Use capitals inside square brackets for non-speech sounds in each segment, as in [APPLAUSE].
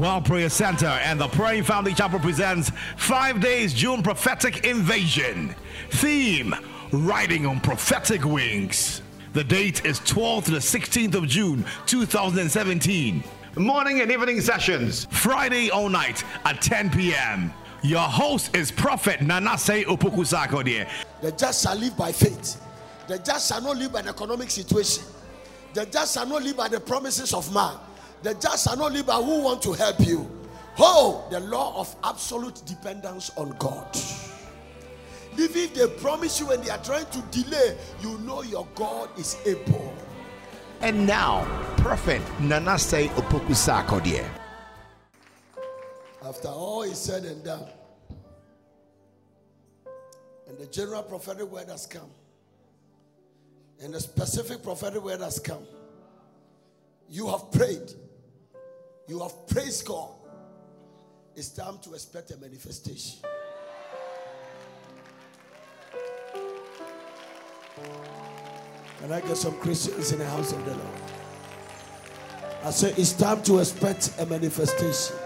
World Prayer Center and the Praying Family Chapel presents Five Days June Prophetic Invasion. Theme Riding on Prophetic Wings. The date is 12th to the 16th of June 2017. Morning and evening sessions, Friday all night at 10 p.m. Your host is Prophet Nanasei Opoku-Sarkodie. The just shall live by faith. The just shall not live by the economic situation. The just shall not live by the promises of man. The just shall not live by who want to help you. Oh, the law of absolute dependence on God. Even if they promise you and they are trying to delay, you know your God is able. And now, Prophet Nanasei Opoku-Sarkodie. After all is said and done, and the general prophetic word has come, and the specific prophetic word has come, you have prayed, you have praised God. It's time to expect a manifestation. Can I get some Christians in the house of the Lord? I say it's time to expect a manifestation.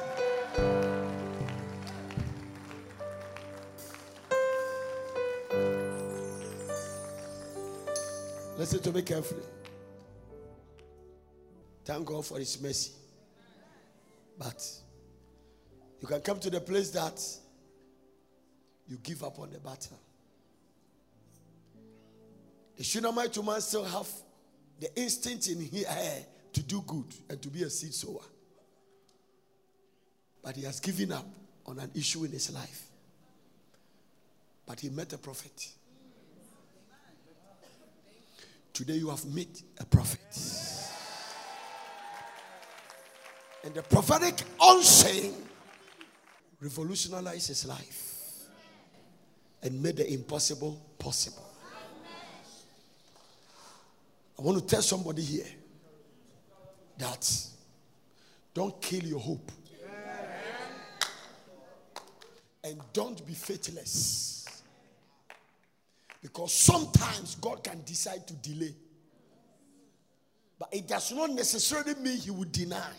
Listen to me carefully. Thank God for His mercy. But you can come to the place that you give up on the battle. The Shunammite woman still have the instinct in her to do good and to be a seed sower. But he has given up on an issue in his life. But he met a prophet. Today you have met a prophet. And the prophetic unsaying revolutionized his life and made the impossible possible. I want to tell somebody here that don't kill your hope and don't be faithless. Because sometimes God can decide to delay, but it does not necessarily mean He would deny.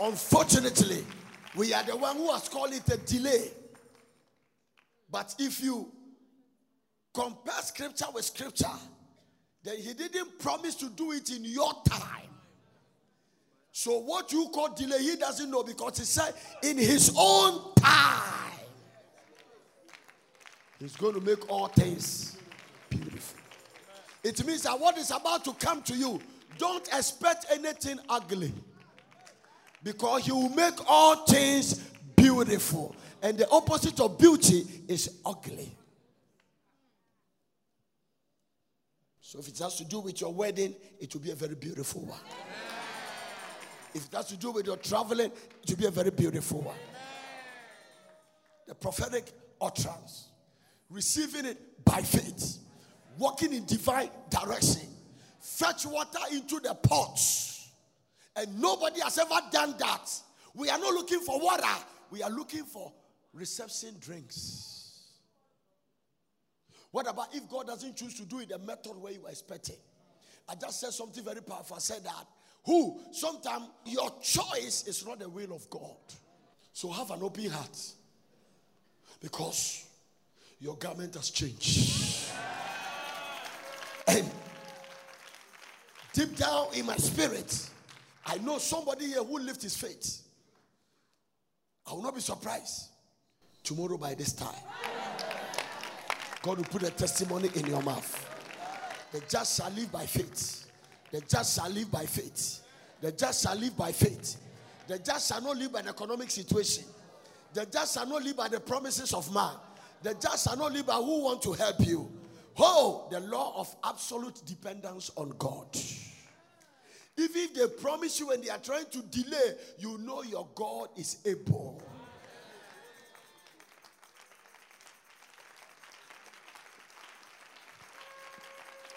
Unfortunately, we are the one who has called it a delay. But if you compare scripture with scripture, then he didn't promise to do it in your time. So what you call delay, he doesn't know because he said in his own time. He's going to make all things beautiful. It means that what is about to come to you, don't expect anything ugly because he will make all things beautiful. And the opposite of beauty is ugly. So if it has to do with your wedding, it will be a very beautiful one. If it has to do with your traveling, it will be a very beautiful one. The prophetic utterance, receiving it by faith, walking in divine direction, fetch water into the pots and nobody has ever done that. We are not looking for water, we are looking for reception drinks. What about if God doesn't choose to do it the method where you are expecting? I just said something very powerful. I said that who sometimes your choice is not the will of God. So have an open heart because your garment has changed. And deep down in my spirit, I know somebody here who lifts his faith. I will not be surprised tomorrow by this time. God will put a testimony in your mouth. The just shall live by faith. The just shall live by faith. The just shall live by faith. The just shall not live by an economic situation. The just shall not live by the promises of man. The just shall not live by who want to help you. Oh, the law of absolute dependence on God. Even if they promise you and they are trying to delay, you know your God is able.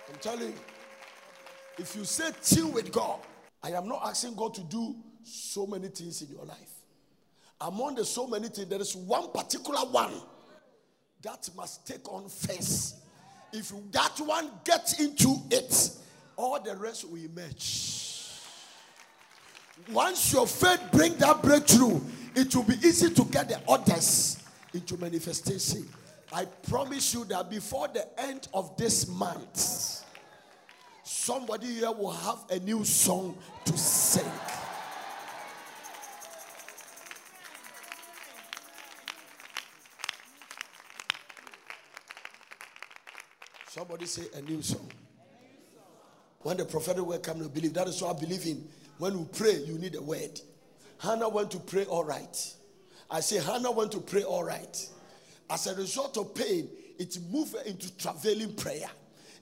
I'm telling you, if you say chill with God, I am not asking God to do so many things in your life. Among the so many things, there is one particular one that must take on face. If that one gets into it, all the rest will emerge. Once your faith bring that breakthrough, it will be easy to get the others into manifestation. I promise you that before the end of this month, somebody here will have a new song to sing. Somebody say a new song. When the prophetic word comes, you believe. That is what I believe in. When we pray, you need a word. Hannah went to pray all right. I say Hannah went to pray all right. As a result of pain, it moved her into travailing prayer.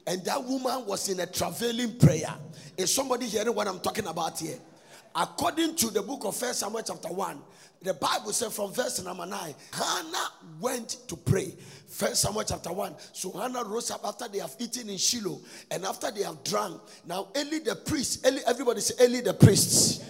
And that woman was in a travailing prayer. Is somebody hearing what I'm talking about here? According to the book of First Samuel chapter 1, the Bible said from verse number 9, Hannah went to pray. First Samuel chapter 1. So Hannah rose up after they have eaten in Shiloh and after they have drunk. Now Eli the priest, Eli, everybody say Eli the priest.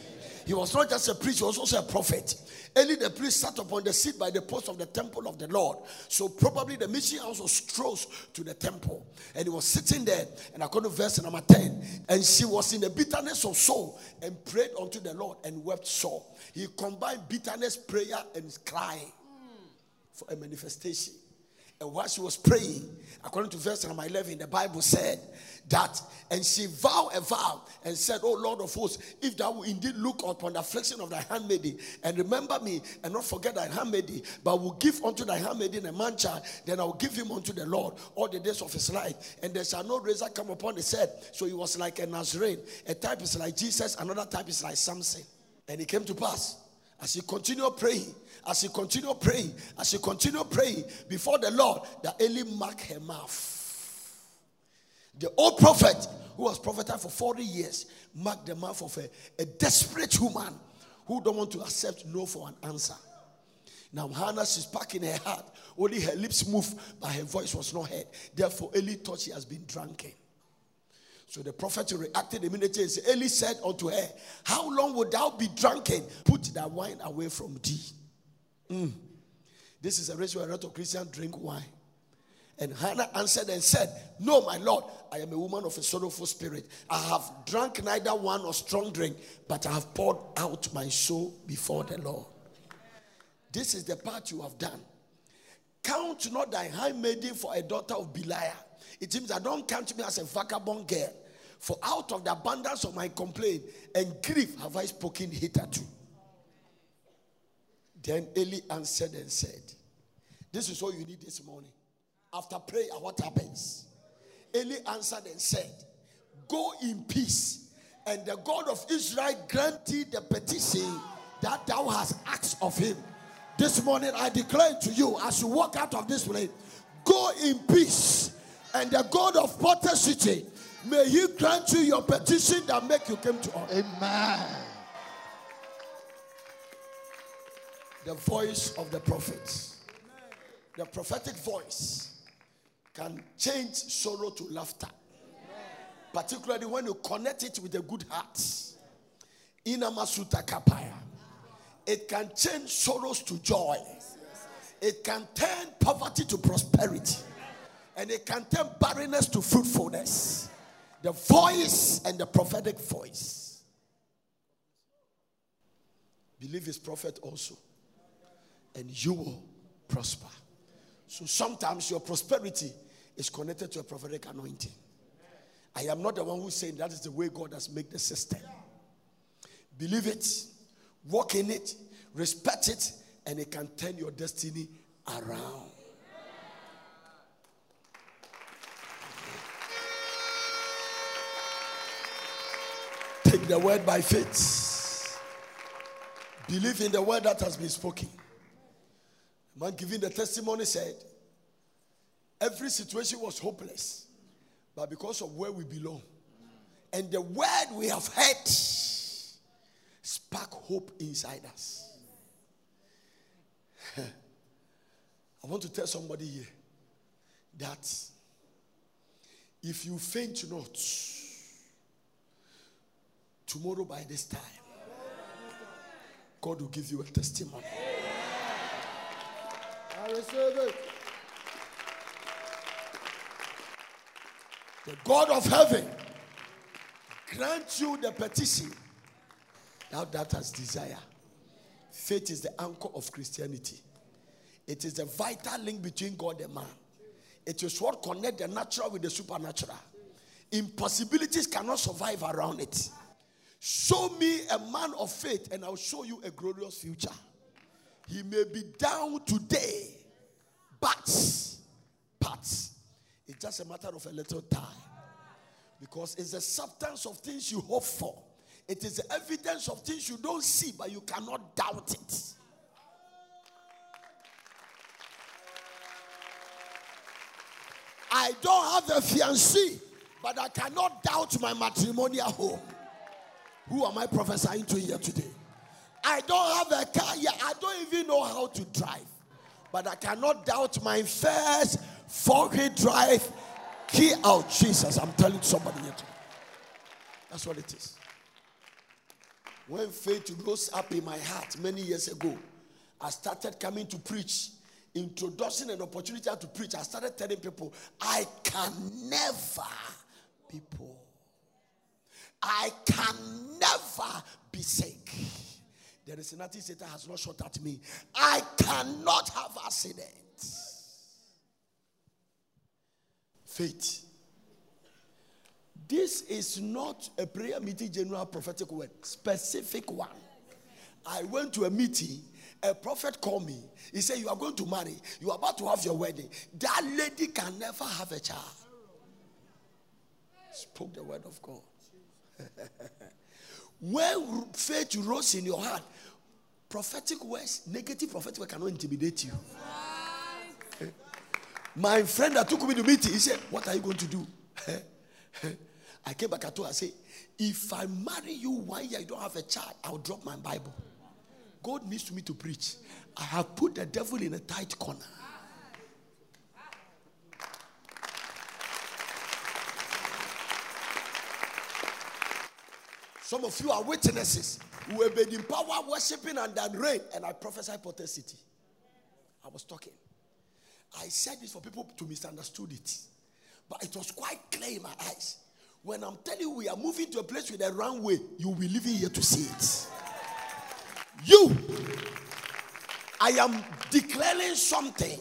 He was not just a priest, he was also a prophet. Eli the priest sat upon the seat by the post of the temple of the Lord. So probably the mission was close to the temple. And he was sitting there, and according to verse number 10, and she was in the bitterness of soul and prayed unto the Lord and wept sore. He combined bitterness, prayer, and crying for a manifestation. And while she was praying, according to verse number 11, the Bible said that, and she vowed a vow and said, Oh Lord of hosts, if thou will indeed look upon the affliction of thy handmaiden and remember me and not forget thy handmaiden, but will give unto thy handmaiden a man child, then I will give him unto the Lord all the days of his life, and there shall no razor come upon his head. So he was like a Nazarene. A type is like Jesus, another type is like Samson. And it came to pass as he continued praying, as he continued praying, as he continued praying before the Lord, that Eli marked her mouth. The old prophet, who was prophesied for 40 years, marked the mouth of a, a desperate woman who don't want to accept no for an answer. Now Hannah, she's packing her heart. Only her lips move, but her voice was not heard. Therefore, Eli thought she has been drunken. So the prophet reacted immediately and said, Eli said unto her, How long would thou be drunken? Put that wine away from thee. Mm. This is a reason why a lot of Christians drink wine. And Hannah answered and said, No, my Lord, I am a woman of a sorrowful spirit. I have drunk neither wine nor strong drink, but I have poured out my soul before the Lord. This is the part you have done. Count not thy handmaiden for a daughter of Belial. It seems I don't count me as a vagabond girl. For out of the abundance of my complaint and grief have I spoken hitherto. Then Eli answered and said, This is all you need this morning. After prayer, what happens? Eli answered and said, Go in peace, and the God of Israel grant thee the petition that thou hast asked of him. This morning I declare to you as you walk out of this place, go in peace, and the God of Potter City may He grant you your petition that make you come to us. Amen. The voice of the prophets, the prophetic voice can change sorrow to laughter. Particularly when you connect it with a good heart. Inamasuta kapaya. It can change sorrows to joy. It can turn poverty to prosperity. And it can turn barrenness to fruitfulness. The voice and the prophetic voice. Believe his prophet also. And you will prosper. So sometimes your prosperity is connected to a prophetic anointing. I am not the one who's saying that is the way God has made the system. Believe it, walk in it, respect it, and it can turn your destiny around. The word by faith. Believe in the word that has been spoken. The man giving the testimony said, Every situation was hopeless, but because of where we belong and the word we have heard spark hope inside us. [LAUGHS] I want to tell somebody here that if you faint not, tomorrow by this time, God will give you a testimony. I receive it. The God of heaven grant you the petition thou that has desire. Faith is the anchor of Christianity. It is the vital link between God and man. It is what connects the natural with the supernatural. Impossibilities cannot survive around it. Show me a man of faith, and I'll show you a glorious future. He may be down today, but, but, it's just a matter of a little time. Because it's the substance of things you hope for, it is the evidence of things you don't see, but you cannot doubt it. I don't have a fiancé, but I cannot doubt my matrimonial home. Who am I prophesying to here today? I don't have a car yet. I don't even know how to drive. But I cannot doubt my first four-wheel drive key out. Jesus, I'm telling somebody here today. That's what it is. When faith rose up in my heart many years ago, I started coming to preach introducing an opportunity to preach, I started telling people, I can never be poor. I can never be sick. There is nothing Satan has not shot at me. I cannot have accident. Faith. This is not a prayer meeting general prophetic word, specific one. I went to a meeting a prophet called me. He said, You are going to marry. You are about to have your wedding. That lady can never have a child. Spoke the word of God. [LAUGHS] when faith rose in your heart, prophetic words, negative prophetic words cannot intimidate you. My friend that took me to meeting, he said, What are you going to do? [LAUGHS] I came back, told her, I said, If I marry you one year, you don't have a child, I'll drop my Bible. God needs me to preach. I have put the devil in a tight corner. Some of you are witnesses who have been in power, worshiping, then rain. And I prophesy potency. I was talking. I said this for people to misunderstood it. But it was quite clear in my eyes. When I'm telling you we are moving to a place with a runway, you will be living here to see it. You, I am declaring something,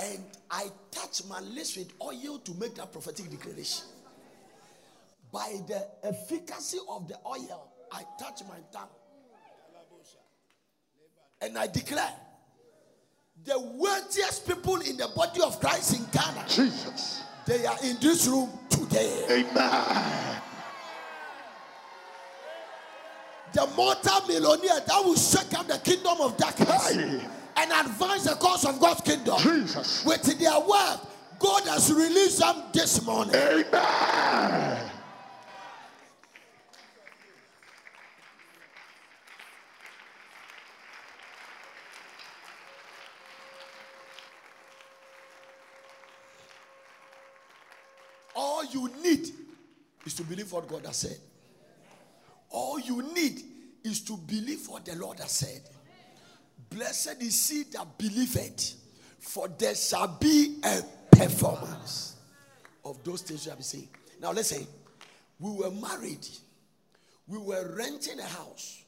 and I touch my lips with oil to make that prophetic declaration. By the efficacy of the oil, I touch my tongue. And I declare the wealthiest people in the body of Christ in Ghana. Jesus. They are in this room today. Amen the multi-millionaire that will shake up the kingdom of darkness and advance the cause of God's kingdom. Jesus. With their wealth, God has released them this morning. Amen. All you need is to believe what God has said. All you need is to believe what the Lord has said. Blessed is he that believeth, for there shall be a performance of those things you have saying. Now let's say we were married, we were renting a house.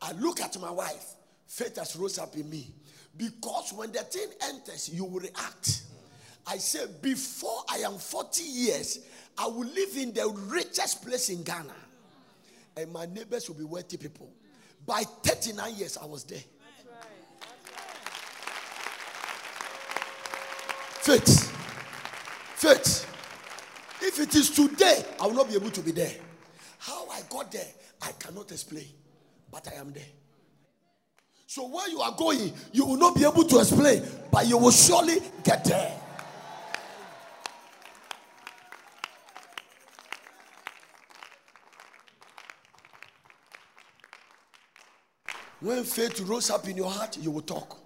I look at my wife, faith has rose up in me. Because when the thing enters, you will react. I say, before I am 40 years, I will live in the richest place in Ghana and my neighbors will be wealthy people. By 39 years, I was there. Faith. Faith. If it is today, I will not be able to be there. How I got there, I cannot explain, but I am there. So where you are going, you will not be able to explain, but you will surely get there. When faith rose up in your heart, you will talk.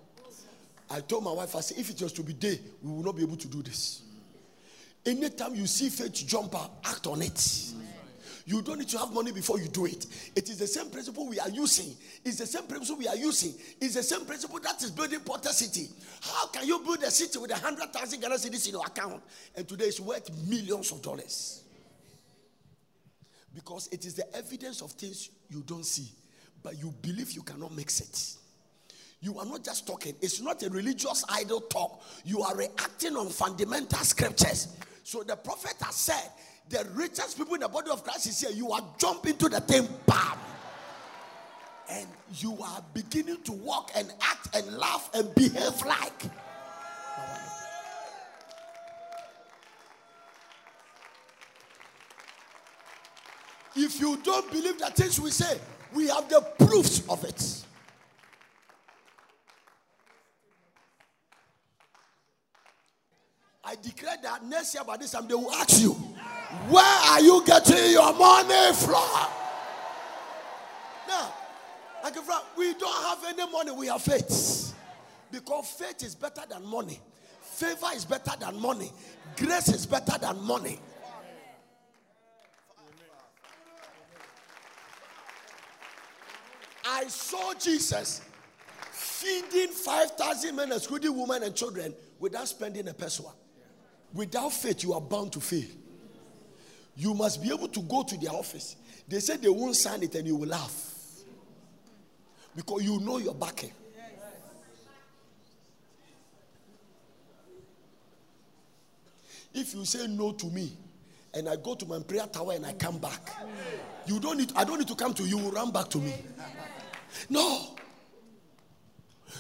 I told my wife, I said, if it was to be day, we will not be able to do this. Anytime you see faith jump up, act on it. You don't need to have money before you do it. It is the same principle we are using. It's the same principle we are using. It's the same principle that is building Potter City. How can you build a city with a hundred thousand Ghana cedis in your account and today it's worth millions of dollars? Because it is the evidence of things you don't see, but you believe you cannot mix it. You are not just talking, it's not a religious idle talk. You are reacting on fundamental scriptures. So the prophet has said, the richest people in the body of Christ is here. You are jumping to the thing, bam. And you are beginning to walk and act and laugh and behave like. If you don't believe the things we say, we have the proofs of it. I declare that next year by this time they will ask you, Where are you getting your money from? Now, like if we don't have any money, we have faith. Because faith is better than money, favor is better than money, grace is better than money. I saw Jesus feeding 5,000 men, excluding women and children, without spending a peso. Without faith, you are bound to fail. You must be able to go to their office. They say they won't sign it and you will laugh. Because you know you're backing. If you say no to me and I go to my prayer tower and I come back, you don't need I don't need to come to you, you will run back to me. No.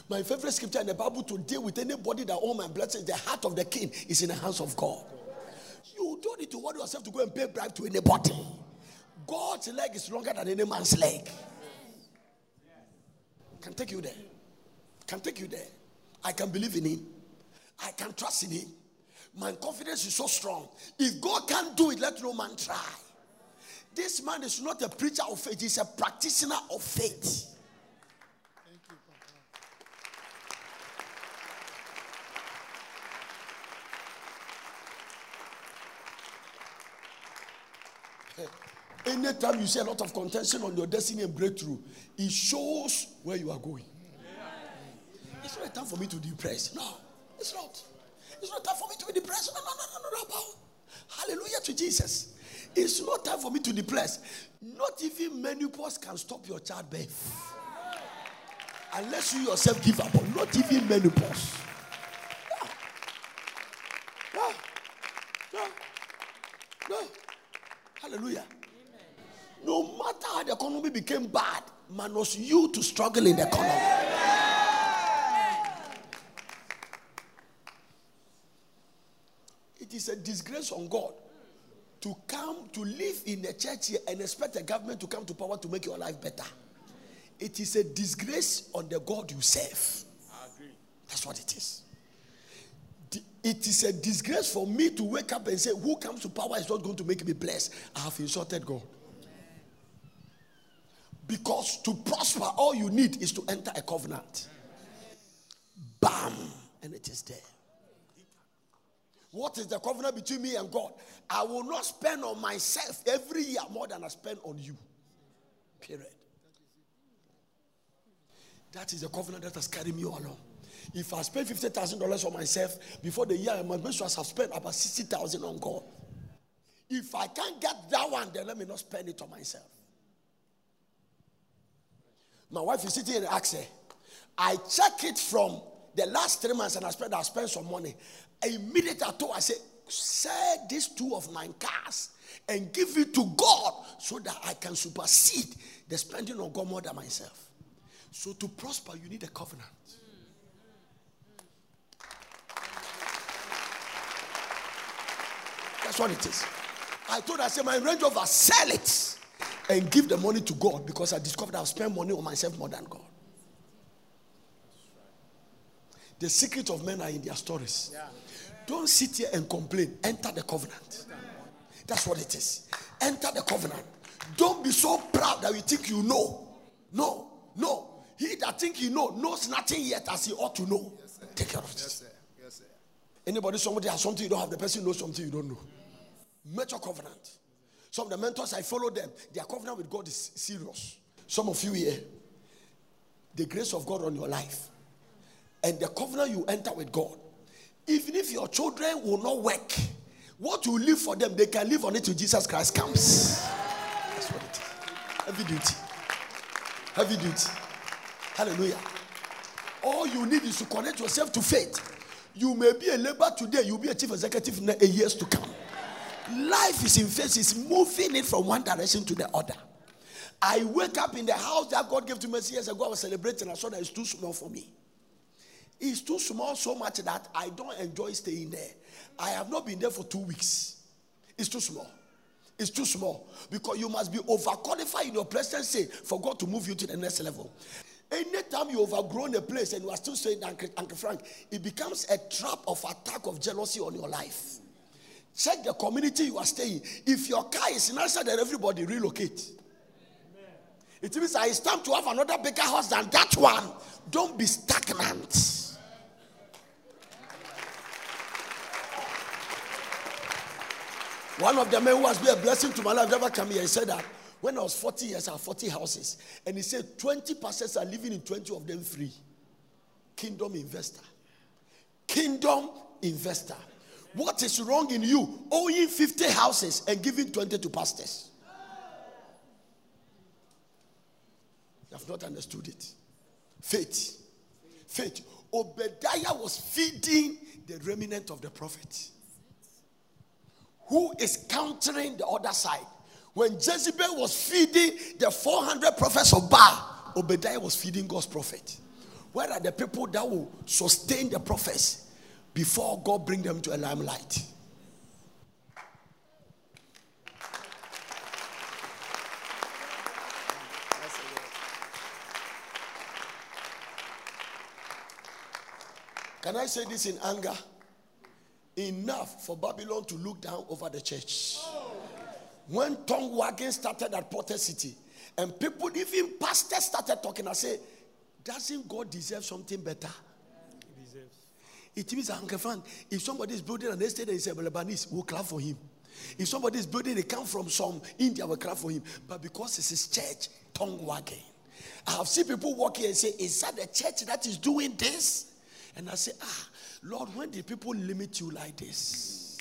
My favorite scripture in the Bible to deal with anybody that all my blessings, the heart of the king is in the hands of God. You don't need to worry yourself to go and pay bribe to anybody. God's leg is longer than any man's leg. Can take you there. Can take you there. I can believe in him. I can trust in him. My confidence is so strong. If God can't do it, let no man try. This man is not a preacher of faith, he's a practitioner of faith. Anytime you see a lot of contention on your destiny and breakthrough, it shows where you are going. It's not a time for me to depress. No, it's not. It's not time for me to be depressed. No, no, no, no, no, no. Hallelujah to Jesus. It's not time for me to depress. Not even menopause can stop your childbirth. Unless you yourself give up. Not even menopause. No. No. No. Hallelujah. No matter how the economy became bad, man was you to struggle in the economy. It is a disgrace on God to come to live in a church here and expect the government to come to power to make your life better. It is a disgrace on the God you serve. That's what it is. It is a disgrace for me to wake up and say, Who comes to power is not going to make me blessed. I have insulted God. Because to prosper, all you need is to enter a covenant. Bam! And it is there. What is the covenant between me and God? I will not spend on myself every year more than I spend on you. Period. That is the covenant that has carried me all along. If I spend fifty thousand dollars on myself before the year, I must make sure I have spent about sixty thousand on God. If I can't get that one, then let me not spend it on myself. My wife is sitting and asks her, I check it from the last three months and I spent I spent some money. Immediately I told I said, sell these two of my cars and give it to God so that I can supersede the spending on God more than myself. So to prosper, you need a covenant. That's what it is. I told her, I said, my Range Rover, sell it and give the money to God because I discovered I've spent money on myself more than God. The secret of men are in their stories. Don't sit here and complain. Enter the covenant. That's what it is. Enter the covenant. Don't be so proud that you think you know. No, no. He that think he know knows nothing yet as he ought to know. Yes, Take care of it. Yes, sir. Yes, sir. Anybody, somebody has something you don't have. The person knows something you don't know. Make your covenant. Some of the mentors I follow them, their covenant with God is serious. Some of you here, the grace of God on your life and the covenant you enter with God, even if your children will not work, what you live for them, they can live on it till Jesus Christ comes. That's what it is. Heavy duty. Heavy duty. Hallelujah. All you need is to connect yourself to faith. You may be a labor today, you'll be a chief executive in years to come. Life is in phase, it's moving it from one direction to the other. I wake up in the house that God gave to me years ago. I was celebrating. I saw that it's too small for me. It's too small so much that I don't enjoy staying there. I have not been there for two weeks. It's too small. It's too small because you must be overqualified in your state for God to move you to the next level. Anytime you overgrown a place and you are still staying, Uncle, Uncle Frank, it becomes a trap of attack of jealousy on your life. Check the community you are staying. If your car is in nicer than everybody, relocate. It means it's time to have another bigger house than that one. Don't be stagnant. One of the men who has been a blessing to my life never came here. He said that when I was 40 years, I had 40 houses. And he said 20 pastors are living in 20 of them free. Kingdom investor. Kingdom investor. What is wrong in you owning 50 houses and giving 20 to pastors? You have not understood it. Faith. Faith. Obadiah was feeding the remnant of the prophet who is countering the other side. When Jezebel was feeding the 400 prophets of Baal, Obadiah was feeding God's prophet. Where are the people that will sustain the prophets before God bring them to a limelight? Can I say this in anger? enough for Babylon to look down over the church. When tongue wagging started at Potter City, and people, even pastors, started talking, I say, doesn't God deserve something better? It means, Uncle if somebody is building an estate and he's a Lebanese, we'll clap for him. If somebody is building, they come from some India, we'll clap for him. But because it's his church, tongue wagging. I have seen people walk here and say, Is that the church that is doing this? And I say, Ah, Lord, when did people limit you like this?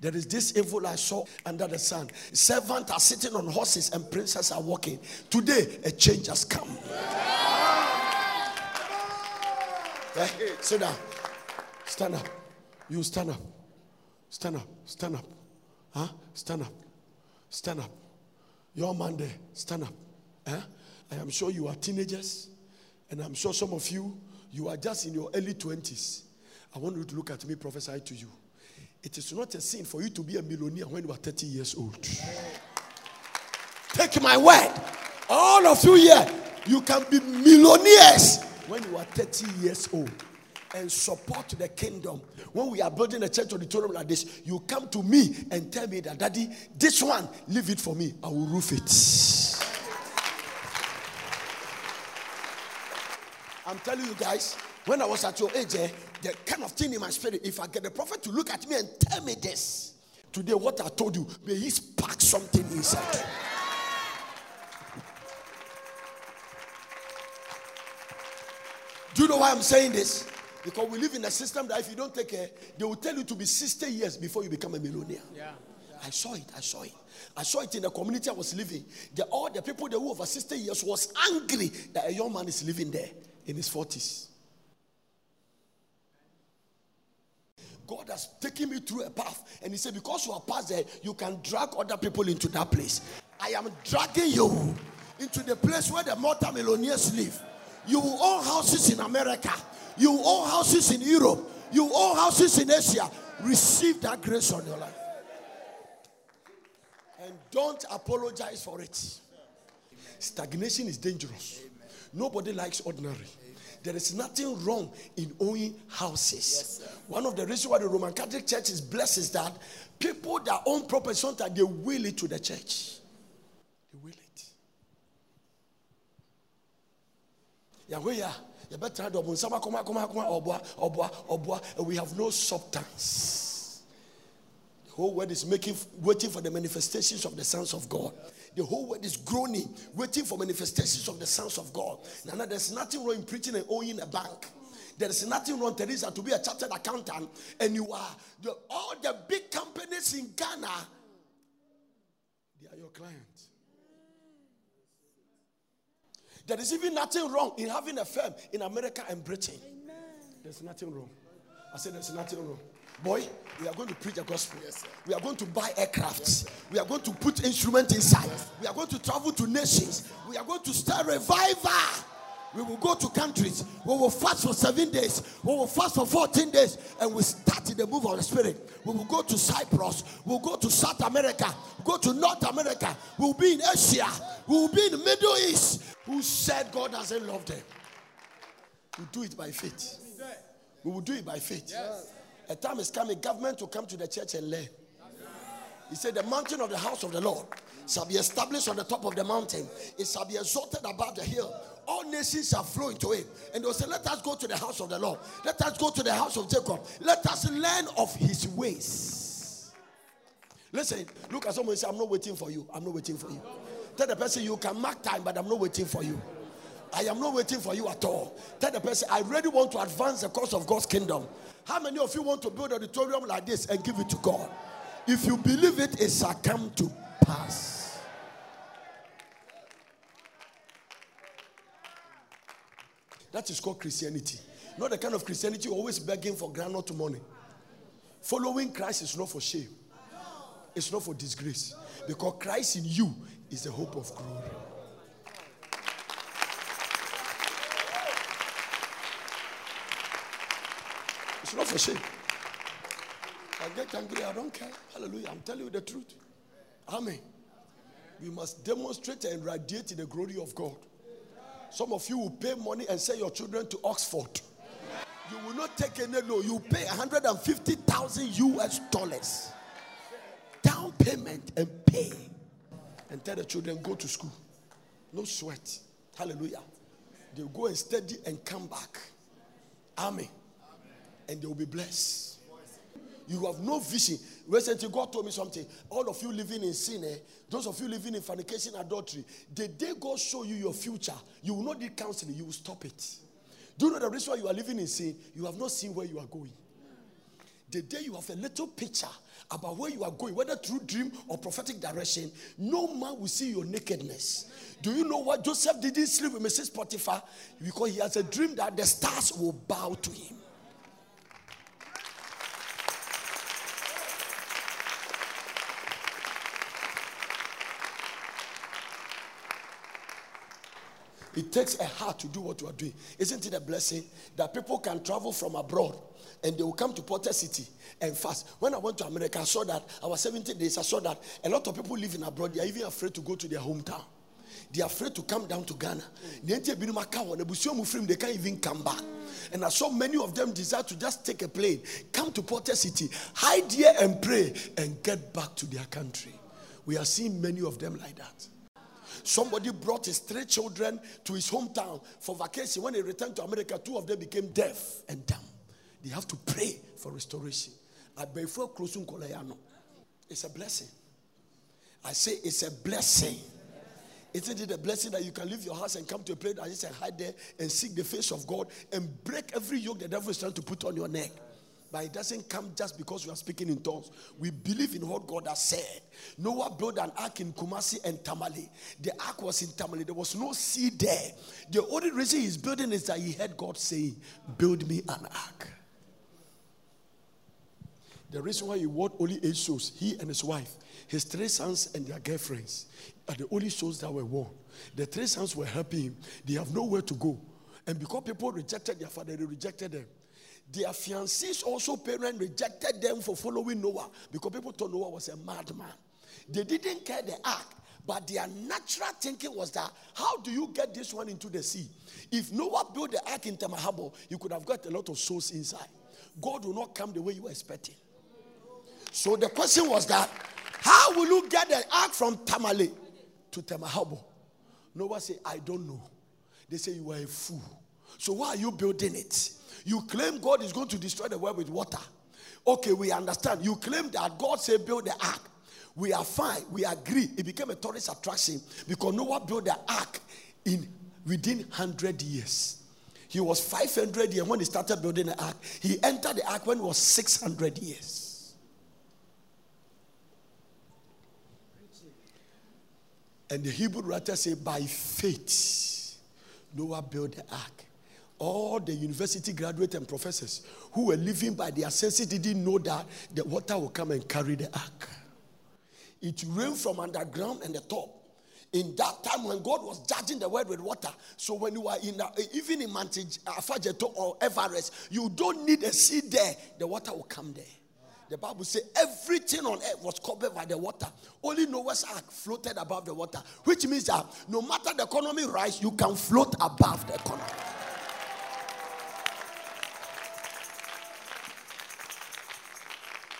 There is this evil I saw under the sun. Servants are sitting on horses and princes are walking. Today, a change has come. Eh? Sit down. Stand up. You stand up. Stand up. Stand up. Huh? Stand up. Stand up. Your man there. Stand up. Eh? I am sure you are teenagers. And I'm sure some of you you are just in your early 20s. I want you to look at me, prophesy to you. It is not a sin for you to be a millionaire when you are 30 years old. Take my word. All of you here, you can be millionaires when you are 30 years old and support the kingdom. When we are building a church auditorium like this, you come to me and tell me that, Daddy, this one, leave it for me. I will roof it. I'm telling you guys, when I was at your age, eh, the kind of thing in my spirit, if I get the prophet to look at me and tell me this, today what I told you, may he spark something inside. Do you know why I'm saying this? Because we live in a system that if you don't take care, they will tell you to be 60 years before you become a millionaire. Yeah. I saw it. I saw it. I saw it in the community I was living. The, all the people that were over 60 years was angry that a young man is living there in his 40s. God has taken me through a path, and He said, Because you are past there, you can drag other people into that place. I am dragging you into the place where the multimillionaires live. You own houses in America, you own houses in Europe, you own houses in Asia. Receive that grace on your life. And don't apologize for it. Stagnation is dangerous. Nobody likes ordinary. There is nothing wrong in owning houses. Yes, One of the reasons why the Roman Catholic Church is blessed is that people that own property sometimes they will it to the church. They will it. Yahweh, you better we have no substance. The whole world is making, waiting for the manifestations of the sons of God. The whole world is groaning, waiting for manifestations of the sons of God. Now, now there's nothing wrong in preaching and owning a bank. There is nothing wrong, Teresa, to be a chartered accountant, and you are all the big companies in Ghana. They are your clients. There is even nothing wrong in having a firm in America and Britain. There's nothing wrong. I said there's nothing wrong. Boy, we are going to preach the gospel. Yes, we are going to buy aircrafts. Yes, we are going to put instruments inside. Yes, we are going to travel to nations. We are going to start revival. We will go to countries. We will fast for seven days. We will fast for 14 days. And we start in the move of the Spirit. We will go to Cyprus. We'll go to South America. Go to North America. We'll be in Asia. We will be in the Middle East. Who said God doesn't love them? We do it by faith. We will do it by faith. Yes. A time is coming, government will come to the church and learn. He said, The mountain of the house of the Lord shall be established on the top of the mountain, it shall be exalted above the hill. All nations shall flow into it. And they'll say, Let us go to the house of the Lord. Let us go to the house of Jacob. Let us learn of his ways. Listen, look at someone and say, I'm not waiting for you. I'm not waiting for you. Tell the person you can mark time, but I'm not waiting for you. I am not waiting for you at all. Tell the person, I really want to advance the cause of God's kingdom. How many of you want to build an auditorium like this and give it to God? If you believe it, it shall come to pass. That is called Christianity. Not the kind of Christianity always begging for grant granite money. Following Christ is not for shame, it's not for disgrace. Because Christ in you is the hope of glory. It's not for shame. I get angry, I don't care. Hallelujah. I'm telling you the truth. Amen. We must demonstrate and radiate the glory of God. Some of you will pay money and send your children to Oxford. You will not take any loan. You pay 150,000 US dollars down payment and pay. And tell the children, go to school. No sweat. Hallelujah. They'll go and study and come back. Amen and they will be blessed. You have no vision. Recently, God told me something. All of you living in sin, eh? those of you living in fornication, adultery, the day God show you your future, you will not need counseling, you will stop it. Do you know the reason why you are living in sin? You have not seen where you are going. The day you have a little picture about where you are going, whether through dream or prophetic direction, no man will see your nakedness. Do you know what Joseph didn't sleep with Mrs. Potiphar? Because he has a dream that the stars will bow to him. It takes a heart to do what you are doing. Isn't it a blessing that people can travel from abroad and they will come to Potter City and fast? When I went to America, I saw that our 70 days, I saw that a lot of people living abroad, they are even afraid to go to their hometown. They are afraid to come down to Ghana. They can't even come back. And I saw many of them desire to just take a plane, come to Potter City, hide here and pray, and get back to their country. We are seeing many of them like that. Somebody brought his three children to his hometown for vacation. When he returned to America, two of them became deaf and dumb. They have to pray for restoration. It's a blessing. I say it's a blessing. Isn't it a blessing that you can leave your house and come to a place that you hide there and seek the face of God and break every yoke the devil is trying to put on your neck? But it doesn't come just because we are speaking in tongues. We believe in what God has said. Noah built an ark in Kumasi and Tamale. The ark was in Tamale. There was no sea there. The only reason he's building is that he heard God saying, Build me an ark. The reason why he wore only eight souls, he and his wife, his three sons and their girlfriends, are the only souls that were worn. The three sons were helping him. They have nowhere to go. And because people rejected their father, they rejected them. Their fiancés also parents rejected them for following Noah because people thought Noah was a madman. They didn't care the ark, but their natural thinking was that how do you get this one into the sea? If Noah built the ark in Tema Harbor, you could have got a lot of souls inside. God will not come the way you were expecting. So the question was that how will you get the ark from Tamale to Tema Harbor? Noah said, I don't know. They say you are a fool. So why are you building it? You claim God is going to destroy the world with water. Okay, we understand. You claim that God said build the ark. We are fine. We agree. It became a tourist attraction because Noah built the ark in within 100 years. He was 500 years when he started building the ark. He entered the ark when he was 600 years. And the Hebrew writer say, by faith, Noah built the ark. All the university graduates and professors who were living by their senses didn't know that the water will come and carry the ark. It rained from underground and the top. In that time when God was judging the world with water, so when you are in a, even in Mount Afadjato or Everest, you don't need a seed there. The water will come there. The Bible says everything on earth was covered by the water. Only Noah's ark floated above the water, which means that no matter the economy rise, you can float above the economy.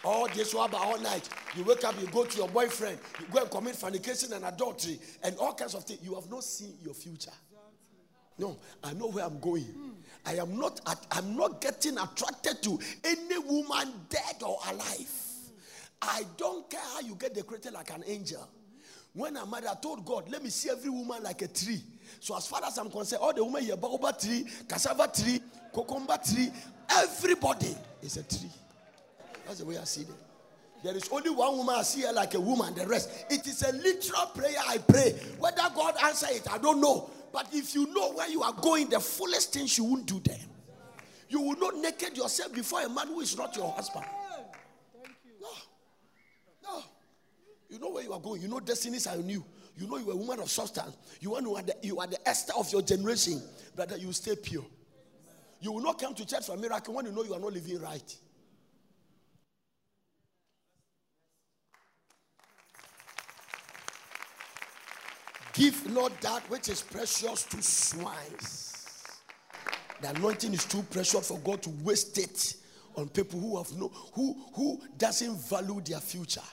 All this while all night, you wake up, you go to your boyfriend, you go and commit fornication and adultery and all kinds of things. You have not seen your future. No, I know where I'm going. I am not. I'm not getting attracted to any woman dead or alive. I don't care how you get decorated like an angel. When I'm married, I told God, let me see every woman like a tree. So as far as I'm concerned, all the women here, baobab tree, cassava tree, cucumber tree, everybody is a tree. That's the way I see them. There is only one woman I see her like a woman, the rest. It is a literal prayer I pray. Whether God answer it, I don't know. But if you know where you are going, the fullest things you won't do there. You will not naked yourself before a man who is not your husband. No. No. You know where you are going. You know destinies are new. You know you are a woman of substance. You, want to, are the, you are the Esther of your generation. Brother, you stay pure. You will not come to church for a miracle when you know you are not living right. Give not that which is precious to swines. The anointing is too precious for God to waste it on people who have no who who doesn't value their future.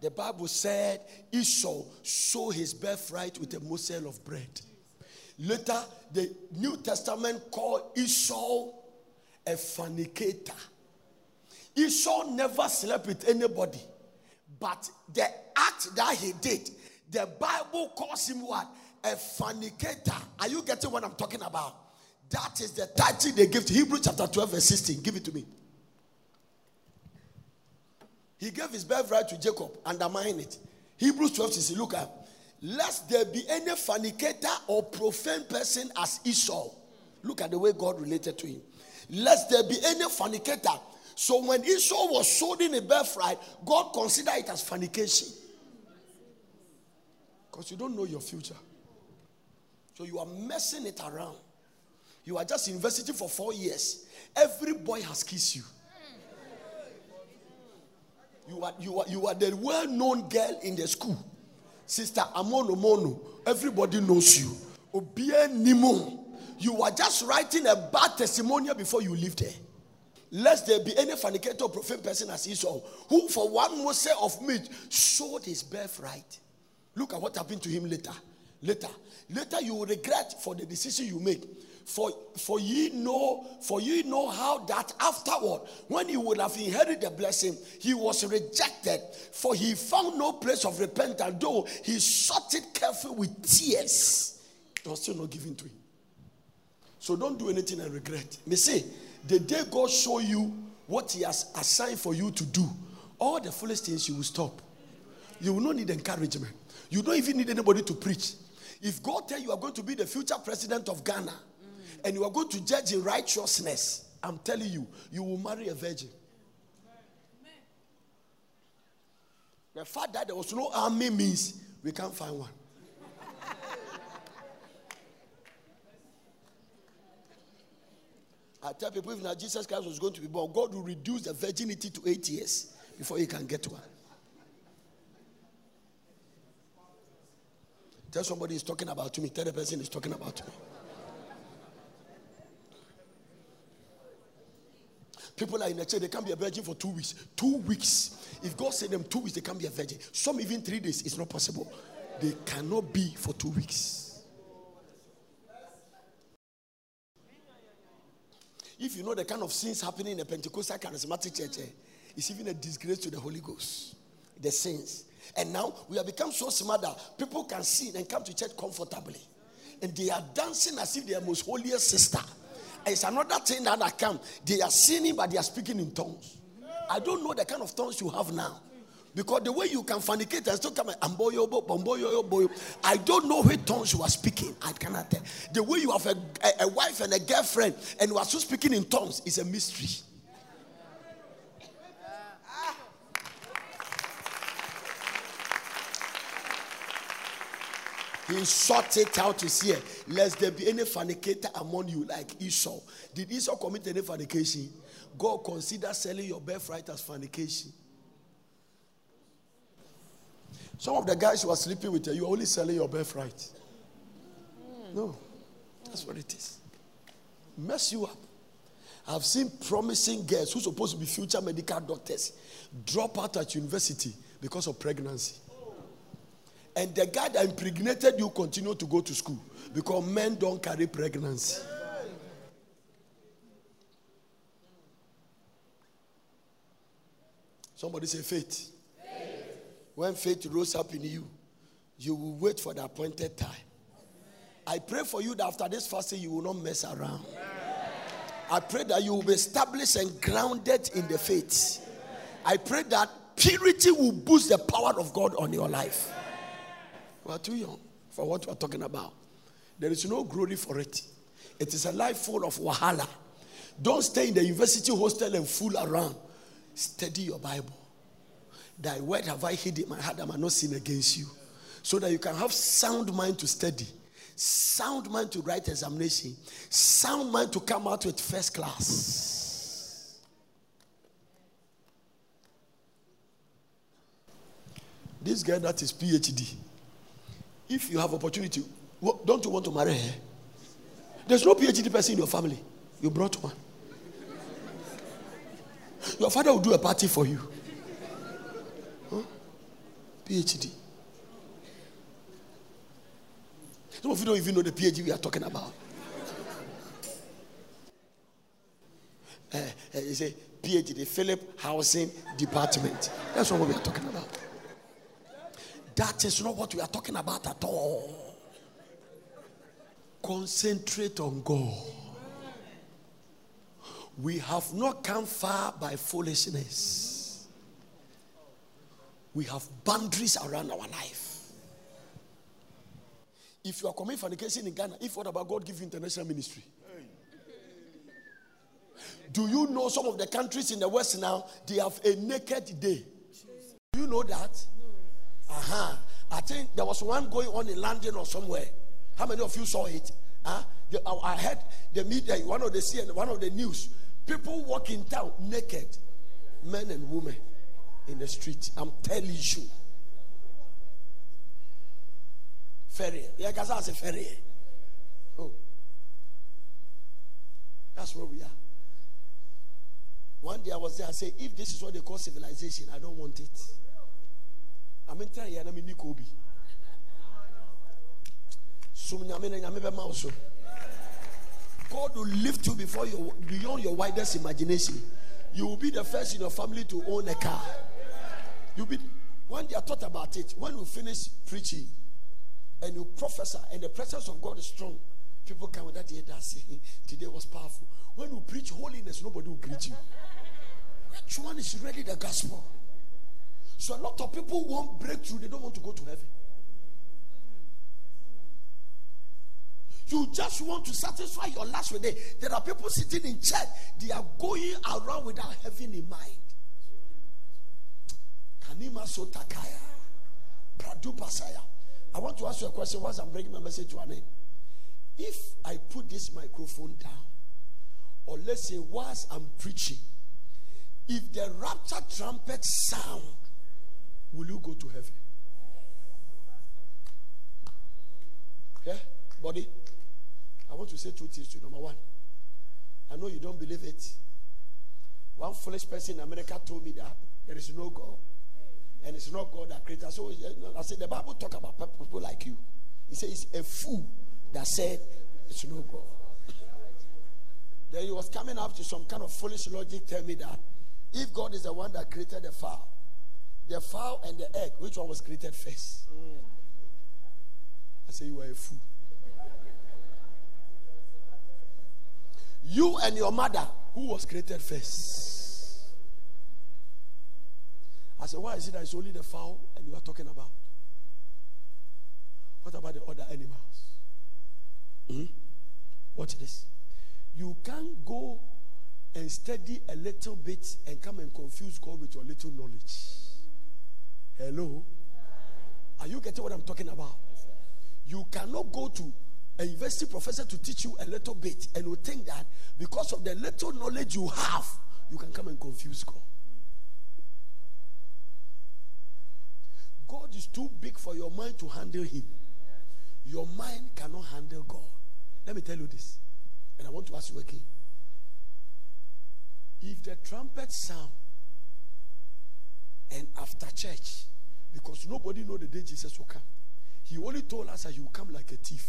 The Bible said Esau sold his birthright with a morsel of bread. Later, the New Testament called Esau a fornicator. Esau never slept with anybody, but the act that he did the Bible calls him what? A fornicator. Are you getting what I'm talking about? That is the title they give to Hebrews chapter 12, verse 16. Give it to me. He gave his birthright to Jacob, undermine it. Hebrews 12 16. Look at lest there be any fornicator or profane person as Esau. Look at the way God related to him. Lest there be any fornicator. So when Esau was sold in a birthright, God considered it as fornication. Because you don't know your future. So you are messing it around. You are just in university for four years. Every boy has kissed you. You are, you are, you are the well known girl in the school. Sister Amono Mono. Everybody knows you. Obie Nimo. You are just writing a bad testimonial before you leave there. Lest there be any fornicator or profane person as Esau, who for one morsel of meat sold his birthright. Look at what happened to him later. Later. Later you will regret for the decision you made. For for ye know, for ye know how that afterward, when he would have inherited the blessing, he was rejected. For he found no place of repentance, though he sought it carefully with tears. It was still not given to him. So don't do anything and regret. Me say, the day God show you what He has assigned for you to do, all the foolish things you will stop. You will not need encouragement. You don't even need anybody to preach. If God tell you you are going to be the future president of Ghana mm. and you are going to judge in righteousness, I'm telling you, you will marry a virgin. The fact that there was no army means we can't find one. I tell people if now Jesus Christ was going to be born, God will reduce the virginity to eight years before he can get one. Tell somebody he's talking about me. Tell the person he's talking about me. People are in the church, they can't be a virgin for two weeks. Two weeks. If God said them two weeks, they can't be a virgin. Some even three days, it's not possible. They cannot be for two weeks. If you know the kind of sins happening in a Pentecostal charismatic church, eh, is even a disgrace to the Holy Ghost. The sins. And now we have become so smart that people can sin and come to church comfortably. And they are dancing as if they are most holiest sister. And it's another thing that I come. They are sinning, but they are speaking in tongues. I don't know the kind of tongues you have now. Because the way you can fornicate and still come and amboyo, bomboyo, boyo. I don't know which tongues you are speaking. I cannot tell. The way you have a, a, a wife and a girlfriend and you are still speaking in tongues is a mystery. He sought it out to see, lest there be any fornicator among you like Esau. Did Esau commit any fornication? God consider selling your birthright as fornication. Some of the guys who are sleeping with you, you are only selling your birthright. Hmm. No, that's what it is. Mess you up. I've seen promising girls who are supposed to be future medical doctors drop out at university because of pregnancy. And the guy that impregnated you continue to go to school because men don't carry pregnancy. Somebody say faith. faith. When faith rose up in you, you will wait for the appointed time. I pray for you that after this fasting, you will not mess around. I pray that you will be established and grounded in the faith. I pray that purity will boost the power of God on your life. We are too young for what we are talking about. There is no glory for it. It is a life full of wahala. Don't stay in the university hostel and fool around. Study your Bible. Thy word have I hid in my heart that I might not sin against you. So that you can have sound mind to study, sound mind to write examination, sound mind to come out with first class. This guy that is PhD, if you have opportunity, don't you want to marry her? There's no PhD person in your family. You brought one. Your father will do a party for you. Huh? PhD. Some of you don't even know the PhD we are talking about. Uh, uh, it's a PhD, Philip Housing Department. That's what we are talking about. That is not what we are talking about at all. Concentrate on God. We have not come far by foolishness. We have boundaries around our life. If you are coming committing fornication in Ghana, if what about God give you international ministry? Do you know some of the countries in the West now, they have a naked day? Do you know that? Uh-huh. I think there was one going on in London or somewhere. How many of you saw it? Huh? The, I heard the media, one of the CNN, one of the news. People walk in town naked, men and women in the street. I'm telling you. Ferry. Yeah, because I say ferry. Oh. That's where we are. One day I was there, I said, if this is what they call civilization, I don't want it. I'm in trying to make Kobe. So, God will lift you before you beyond your widest imagination. You will be the first in your family to own a car. You'll be when day are taught about it. When you finish preaching and you prophesy and the presence of God is strong, people come with that day that say [LAUGHS] today was powerful. When you preach holiness, nobody will greet you. Which one is really the gospel? So a lot of people want breakthrough, they don't want to go to heaven. You just want to satisfy your last with it. There are people sitting in church, they are going around without heaven in mind. Kanima Sotakaya. Pradupasaya. I want to ask you a question once I'm bringing my message to an end. If I put this microphone down, or let's say whilst I'm preaching, if the rapture trumpet sound, will you go to heaven? Yeah, body. I want to say two things to you. Number one, I know you don't believe it. One foolish person in America told me that there is no God. And it's not God that created. So eh, I said, the Bible talk about people like you. He says it's a fool that said it's no God. Then he was coming up to some kind of foolish logic, tell me that If God is the one that created the fowl, the fowl and the egg, which one was created first? I say you are a fool. You and your mother, who was created first? I said, why is it that it's only the fowl and you are talking about? What about the other animals? Hmm? Watch this. You can't go and study a little bit and come and confuse God with your little knowledge. Hello? Are you getting what I'm talking about? You cannot go to a university professor to teach you a little bit and you think that because of the little knowledge you have, you can come and confuse God. God is too big for your mind to handle Him. Your mind cannot handle God. Let me tell you this, and I want to ask you again. If the trumpet sound and after church, because nobody know the day Jesus will come, he only told us that he will come like a thief.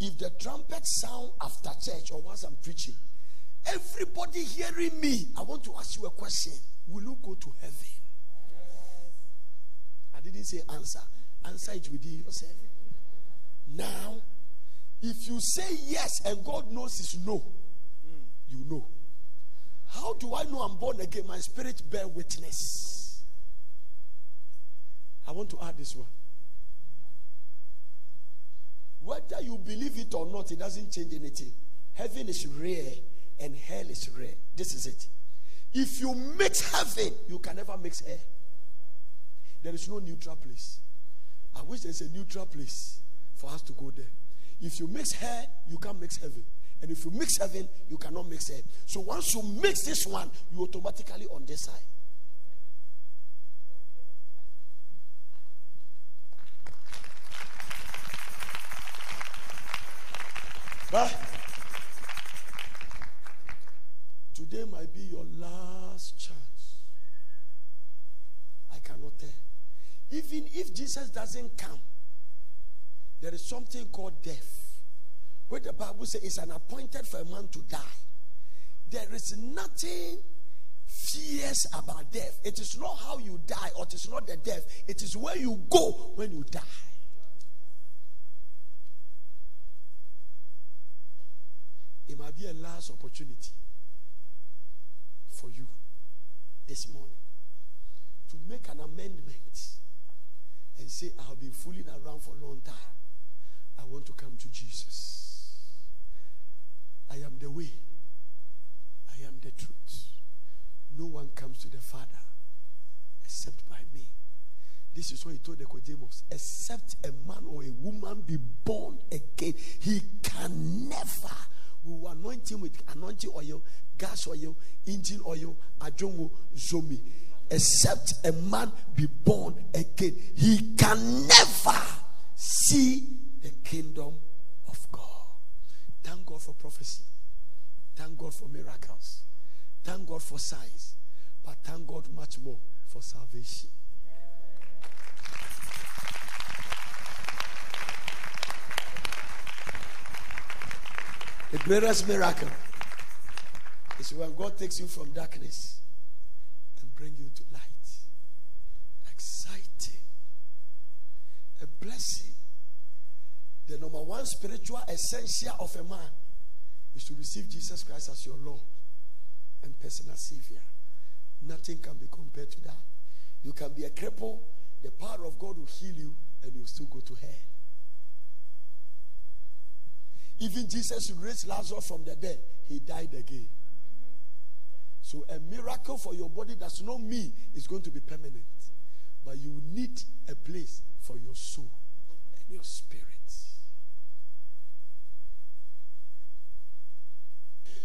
If the trumpet sound after church or once I'm preaching, everybody hearing me, I want to ask you a question. Will you go to heaven? I didn't say answer. Answer it within yourself. Now, if you say yes and God knows it's no, you know. How do I know I'm born again? My spirit bear witness. I want to add this one. Whether you believe it or not, it doesn't change anything. Heaven is rare and hell is rare. This is it. If you mix heaven, you can never mix hell. There is no neutral place. I wish there's a neutral place for us to go there. If you mix hell, you can't mix heaven. And if you mix heaven, you cannot mix hell. So once you mix this one, you automatically on this side. But today might be your last chance. I cannot tell. Even if Jesus doesn't come, there is something called death. Where the Bible says it's an appointed for a man to die. There is nothing fierce about death. It is not how you die, or it is not the death. It is where you go when you die. It might be a last opportunity for you this morning to make an amendment and say, I've been fooling around for a long time. I want to come to Jesus. I am the way, I am the truth. No one comes to the Father except by me. This is what he told the Nicodemus. Except a man or a woman be born again, he can never. We will anoint him with anointing oil, gas oil, engine oil, ajongo, zomi. Except a man be born again, he can never see the kingdom God for prophecy. Thank God for miracles. Thank God for signs. But thank God much more for salvation. The greatest miracle is when God takes you from darkness and bring you to light. Exciting. A blessing. The number one spiritual essential of a man is to receive Jesus Christ as your Lord and personal Savior. Nothing can be compared to that. You can be a cripple, the power of God will heal you, and you will still go to hell. Even Jesus raised Lazarus from the dead, he died again. So a miracle for your body does not mean it's going to be permanent. But you need a place for your soul and your spirit.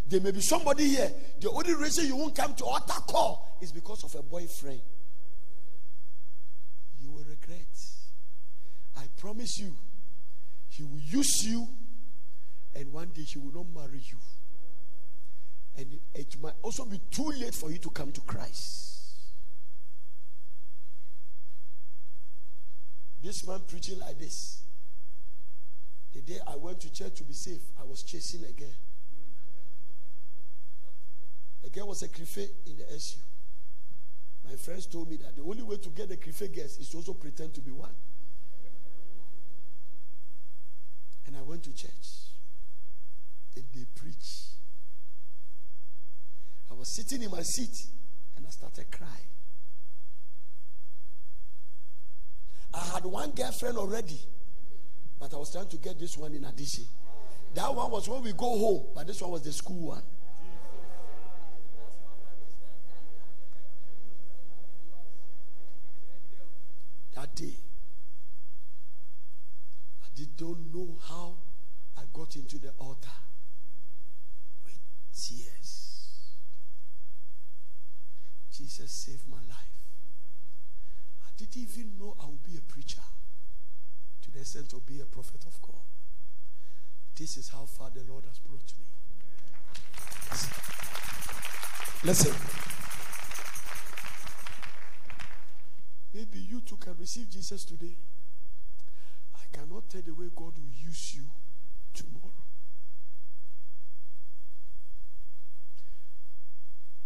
There may be somebody here. The only reason you won't come to altar call is because of a boyfriend. You will regret. I promise you, he will use you, and one day he will not marry you. And it might also be too late for you to come to Christ. This man preaching like this. The day I went to church to be safe, I was chasing a A girl was a crife in the SU. My friends told me that the only way to get the crife girls is to also pretend to be one. And I went to church and they preach. I was sitting in my seat and I started crying. I had one girlfriend already, but I was trying to get this one in addition. That one was when we go home, but this one was the school one. That day, I did don't know how I got into the altar with tears. Jesus saved my life. I didn't even know I would be a preacher to the extent of being a prophet of God. This is how far the Lord has brought me. Listen. Maybe you too can receive Jesus today. I cannot tell the way God will use you tomorrow.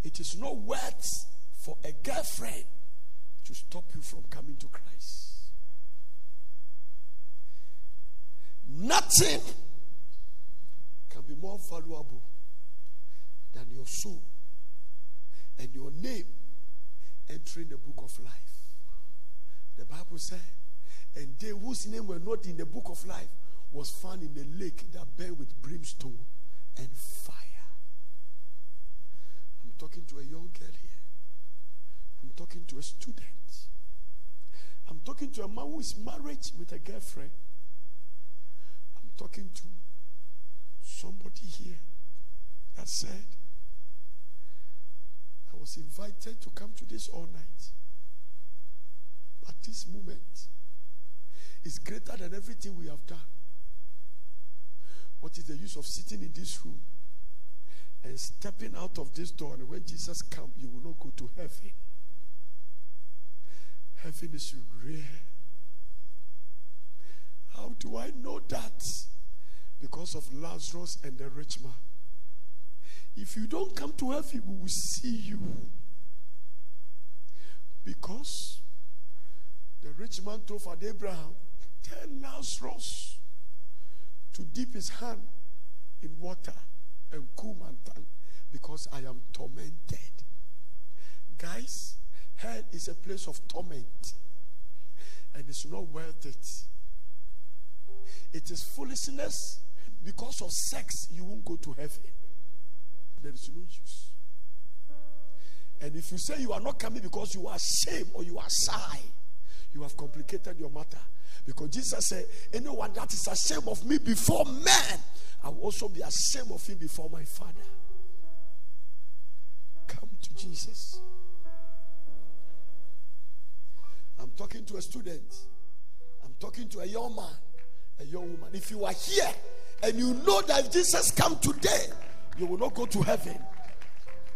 It is not worth for a girlfriend to stop you from coming to Christ. Nothing can be more valuable than your soul and your name entering the book of life. The Bible said, and they whose name were not in the book of life was found in the lake that burned with brimstone and fire. I'm talking to a young girl here. I'm talking to a student. I'm talking to a man who is married with a girlfriend. I'm talking to somebody here that said, I was invited to come to this all night. But this moment is greater than everything we have done. What is the use of sitting in this room and stepping out of this door? And when Jesus comes, you will not go to heaven. Heaven is rare. How do I know that? Because of Lazarus and the rich man. If you don't come to heaven, we will see you. Because the rich man told Abraham, Tell Lazarus to dip his hand in water and cool my tongue because I am tormented. Guys, hell is a place of torment and it's not worth it. It is foolishness. Because of sex, you won't go to heaven. There is no use. And if you say you are not coming because you are ashamed or you are shy, you have complicated your matter. Because Jesus said, Anyone that is ashamed of me before men, I will also be ashamed of him before my Father. Come to Jesus. I'm talking to a student, I'm talking to a young man, a young woman. If you are here and you know that if Jesus come today, you will not go to heaven.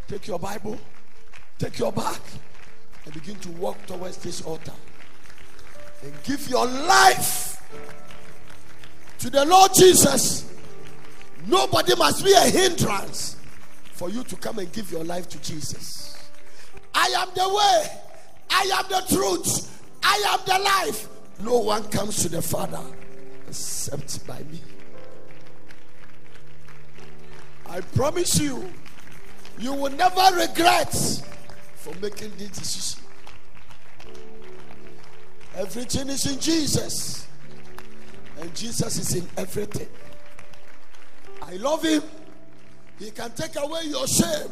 Take your Bible, take your bag, and begin to walk towards this altar and give your life to the Lord Jesus. Nobody must be a hindrance for you to come and give your life to Jesus. I am the way, I am the truth, I am the life. No one comes to the Father except by me. I promise you, you will never regret for making this decision. Everything is in Jesus, and Jesus is in everything. I love Him. He can take away your shame,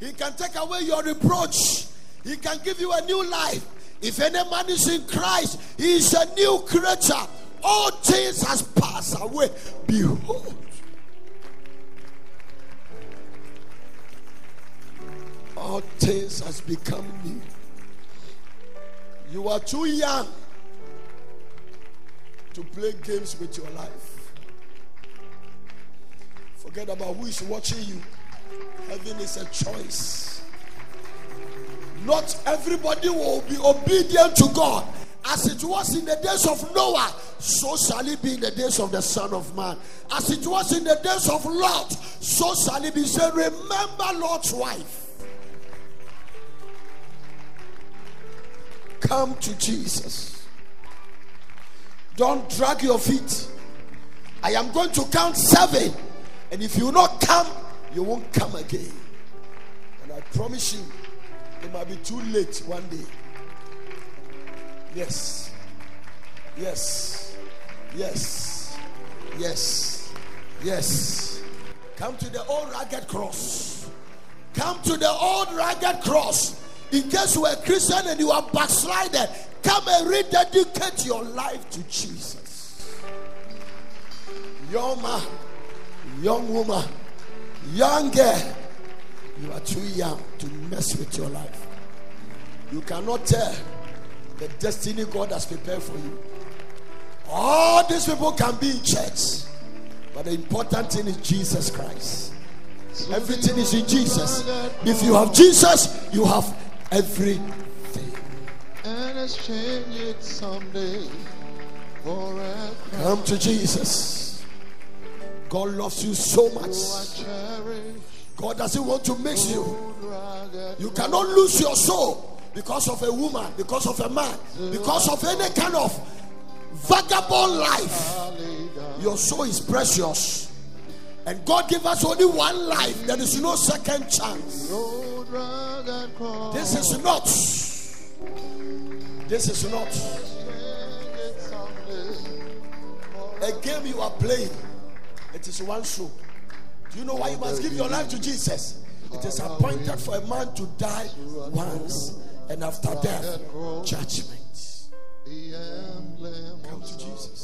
He can take away your reproach, He can give you a new life. If any man is in Christ, he is a new creature. All things has passed away. Behold, all things has become new. You are too young to play games with your life. Forget about who is watching you. Heaven is a choice. Not everybody will be obedient to God. As it was in the days of Noah, so shall it be in the days of the Son of Man. As it was in the days of Lot, so shall it be. Say, remember Lot's wife. Come to Jesus. Don't drag your feet. I am going to count seven. And if you not come, you won't come again. And I promise you, it might be too late one day. Yes. Yes. Yes. Yes. Yes. Come to the old rugged cross. Come to the old rugged cross. In case you are a Christian and you are backslided, come and rededicate your life to Jesus. Young man, young woman, young girl, you are too young to mess with your life. You cannot tell the destiny God has prepared for you. All these people can be in church, but the important thing is Jesus Christ. Everything is in Jesus. If you have Jesus, you have everything. And exchange it someday for a Come to Jesus. God loves you so much. Oh, God doesn't want to mix you. You cannot lose your soul because of a woman, because of a man, because of any kind of vagabond life. Your soul is precious. And God gave us only one life. There is no second chance. This is not. This is not a game you are playing. It is one show. Do you know why you must give your life to Jesus? It is appointed for a man to die once, and after death, judgment. Come to Jesus.